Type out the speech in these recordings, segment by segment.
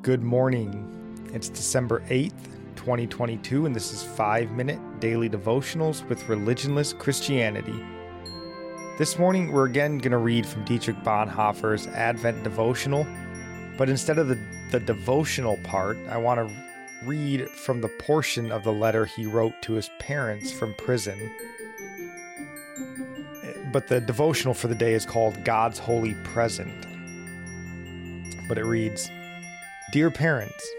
Good morning. It's December 8th, 2022, and this is 5 Minute Daily Devotionals with Religionless Christianity. This morning, we're again going to read from Dietrich Bonhoeffer's Advent Devotional, but instead of the, the devotional part, I want to read from the portion of the letter he wrote to his parents from prison. But the devotional for the day is called God's Holy Present. But it reads Dear parents,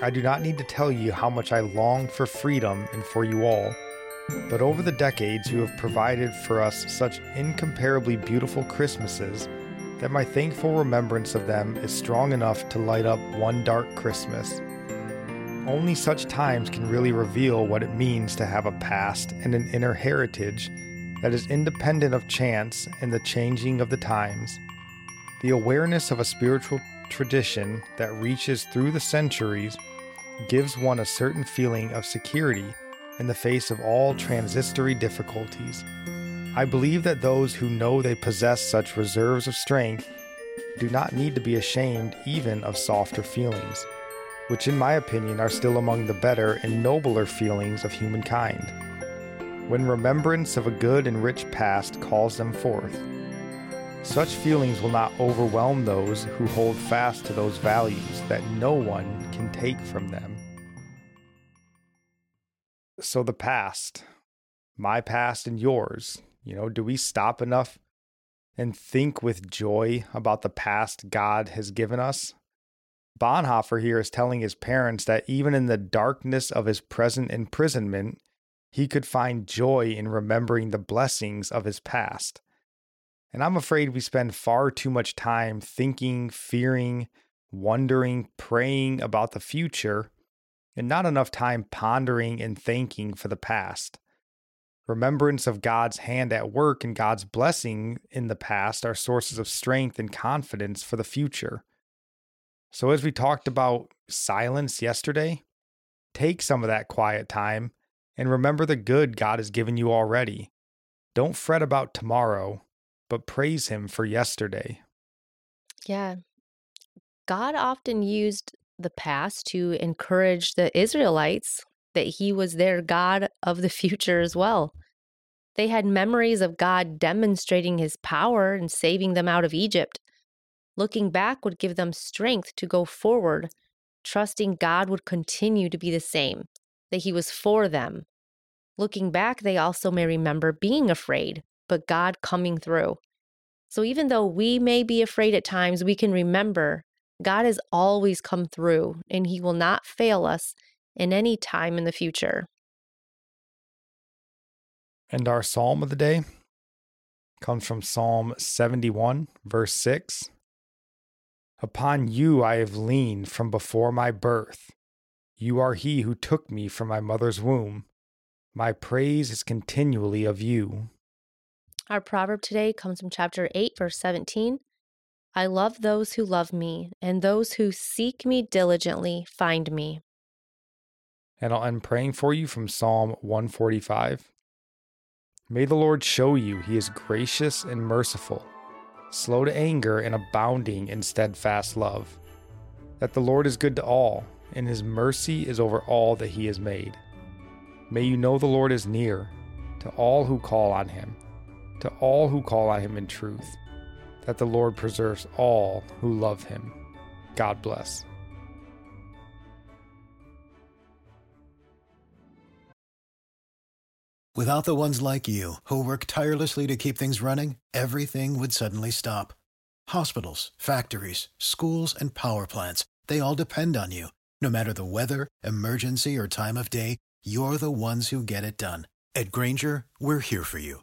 I do not need to tell you how much I long for freedom and for you all. But over the decades, you have provided for us such incomparably beautiful Christmases that my thankful remembrance of them is strong enough to light up one dark Christmas. Only such times can really reveal what it means to have a past and an inner heritage that is independent of chance and the changing of the times. The awareness of a spiritual tradition that reaches through the centuries gives one a certain feeling of security in the face of all transitory difficulties. I believe that those who know they possess such reserves of strength do not need to be ashamed even of softer feelings, which, in my opinion, are still among the better and nobler feelings of humankind. When remembrance of a good and rich past calls them forth, such feelings will not overwhelm those who hold fast to those values that no one can take from them. So, the past, my past and yours, you know, do we stop enough and think with joy about the past God has given us? Bonhoeffer here is telling his parents that even in the darkness of his present imprisonment, he could find joy in remembering the blessings of his past. And I'm afraid we spend far too much time thinking, fearing, wondering, praying about the future, and not enough time pondering and thanking for the past. Remembrance of God's hand at work and God's blessing in the past are sources of strength and confidence for the future. So, as we talked about silence yesterday, take some of that quiet time and remember the good God has given you already. Don't fret about tomorrow but praise him for yesterday. Yeah. God often used the past to encourage the Israelites that he was their God of the future as well. They had memories of God demonstrating his power and saving them out of Egypt. Looking back would give them strength to go forward, trusting God would continue to be the same, that he was for them. Looking back, they also may remember being afraid, but God coming through. So even though we may be afraid at times, we can remember God has always come through and he will not fail us in any time in the future. And our psalm of the day comes from Psalm 71, verse 6. Upon you I have leaned from before my birth. You are he who took me from my mother's womb. My praise is continually of you. Our proverb today comes from chapter 8, verse 17. I love those who love me, and those who seek me diligently find me. And I'll end praying for you from Psalm 145. May the Lord show you he is gracious and merciful, slow to anger and abounding in steadfast love. That the Lord is good to all, and his mercy is over all that he has made. May you know the Lord is near to all who call on him to all who call on him in truth, that the Lord preserves all who love him. God bless. Without the ones like you, who work tirelessly to keep things running, everything would suddenly stop. Hospitals, factories, schools, and power plants, they all depend on you. No matter the weather, emergency, or time of day, you're the ones who get it done. At Grainger, we're here for you